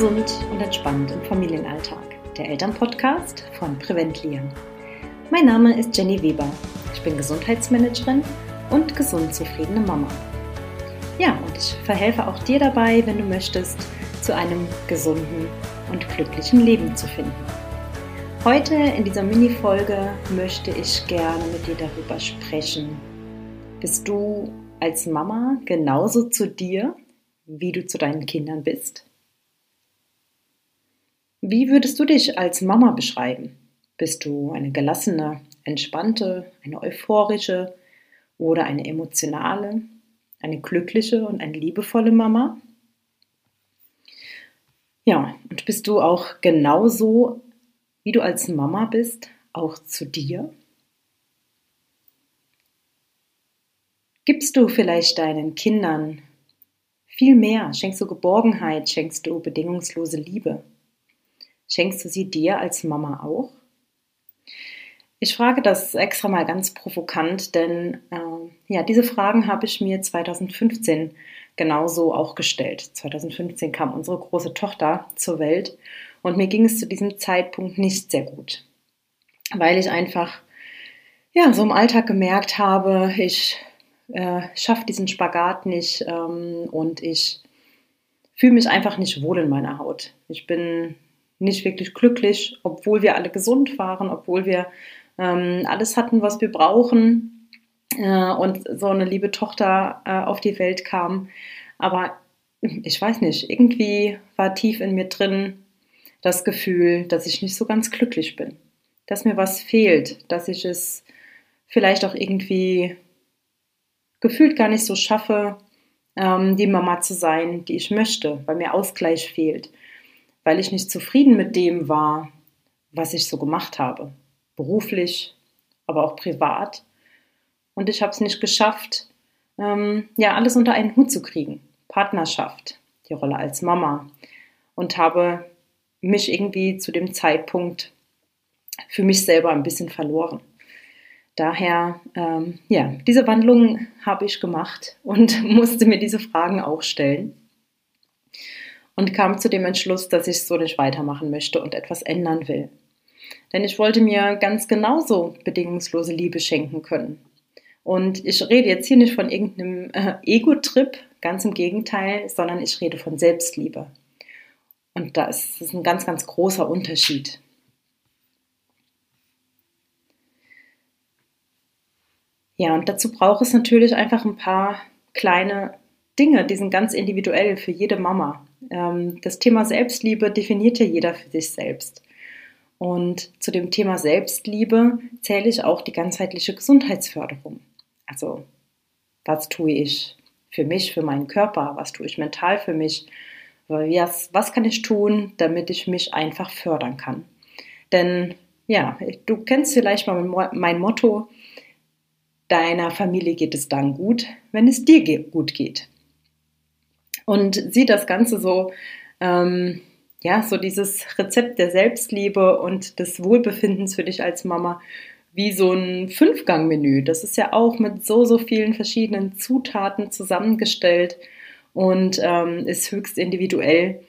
gesund und entspannt im Familienalltag. Der Elternpodcast von Preventlia. Mein Name ist Jenny Weber. Ich bin Gesundheitsmanagerin und gesund zufriedene Mama. Ja, und ich verhelfe auch dir dabei, wenn du möchtest, zu einem gesunden und glücklichen Leben zu finden. Heute in dieser Mini-Folge möchte ich gerne mit dir darüber sprechen. Bist du als Mama genauso zu dir, wie du zu deinen Kindern bist? Wie würdest du dich als Mama beschreiben? Bist du eine gelassene, entspannte, eine euphorische oder eine emotionale, eine glückliche und eine liebevolle Mama? Ja, und bist du auch genauso, wie du als Mama bist, auch zu dir? Gibst du vielleicht deinen Kindern viel mehr? Schenkst du Geborgenheit? Schenkst du bedingungslose Liebe? Schenkst du sie dir als Mama auch? Ich frage das extra mal ganz provokant, denn äh, ja, diese Fragen habe ich mir 2015 genauso auch gestellt. 2015 kam unsere große Tochter zur Welt und mir ging es zu diesem Zeitpunkt nicht sehr gut, weil ich einfach ja so im Alltag gemerkt habe, ich äh, schaffe diesen Spagat nicht ähm, und ich fühle mich einfach nicht wohl in meiner Haut. Ich bin nicht wirklich glücklich, obwohl wir alle gesund waren, obwohl wir ähm, alles hatten, was wir brauchen äh, und so eine liebe Tochter äh, auf die Welt kam. Aber ich weiß nicht, irgendwie war tief in mir drin das Gefühl, dass ich nicht so ganz glücklich bin, dass mir was fehlt, dass ich es vielleicht auch irgendwie gefühlt gar nicht so schaffe, ähm, die Mama zu sein, die ich möchte, weil mir Ausgleich fehlt, weil ich nicht zufrieden mit dem war, was ich so gemacht habe beruflich, aber auch privat. Und ich habe es nicht geschafft, ähm, ja, alles unter einen Hut zu kriegen. Partnerschaft, die Rolle als Mama. Und habe mich irgendwie zu dem Zeitpunkt für mich selber ein bisschen verloren. Daher, ähm, ja, diese Wandlung habe ich gemacht und musste mir diese Fragen auch stellen. Und kam zu dem Entschluss, dass ich so nicht weitermachen möchte und etwas ändern will. Denn ich wollte mir ganz genauso bedingungslose Liebe schenken können. Und ich rede jetzt hier nicht von irgendeinem äh, Ego-Trip, ganz im Gegenteil, sondern ich rede von Selbstliebe. Und das ist ein ganz, ganz großer Unterschied. Ja, und dazu braucht es natürlich einfach ein paar kleine Dinge, die sind ganz individuell für jede Mama. Ähm, das Thema Selbstliebe definiert ja jeder für sich selbst. Und zu dem Thema Selbstliebe zähle ich auch die ganzheitliche Gesundheitsförderung. Also, was tue ich für mich, für meinen Körper? Was tue ich mental für mich? Was, was kann ich tun, damit ich mich einfach fördern kann? Denn ja, du kennst vielleicht mal mein Motto, deiner Familie geht es dann gut, wenn es dir gut geht. Und sieh das Ganze so ähm, ja, so dieses Rezept der Selbstliebe und des Wohlbefindens für dich als Mama wie so ein Fünfgang-Menü. Das ist ja auch mit so, so vielen verschiedenen Zutaten zusammengestellt und ähm, ist höchst individuell.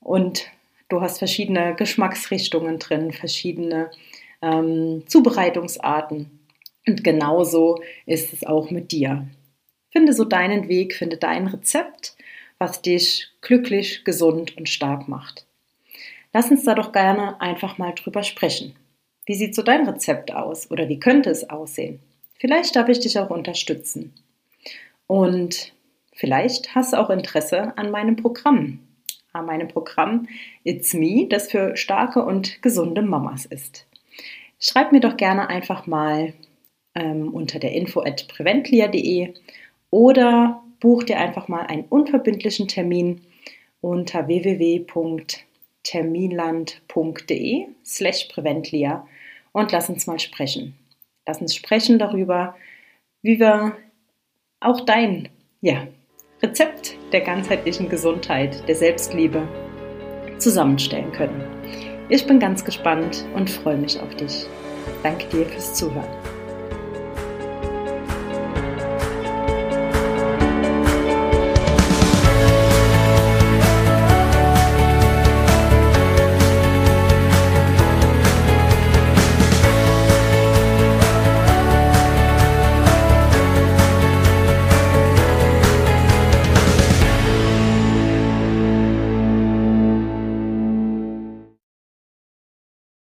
Und du hast verschiedene Geschmacksrichtungen drin, verschiedene ähm, Zubereitungsarten. Und genauso ist es auch mit dir. Finde so deinen Weg, finde dein Rezept, was dich glücklich, gesund und stark macht. Lass uns da doch gerne einfach mal drüber sprechen. Wie sieht so dein Rezept aus oder wie könnte es aussehen? Vielleicht darf ich dich auch unterstützen. Und vielleicht hast du auch Interesse an meinem Programm. An meinem Programm It's Me, das für starke und gesunde Mamas ist. Schreib mir doch gerne einfach mal ähm, unter der info at preventlia.de oder buch dir einfach mal einen unverbindlichen Termin unter www.preventlia.de terminland.de slash Preventlia und lass uns mal sprechen. Lass uns sprechen darüber, wie wir auch dein ja, Rezept der ganzheitlichen Gesundheit, der Selbstliebe zusammenstellen können. Ich bin ganz gespannt und freue mich auf dich. Danke dir fürs Zuhören.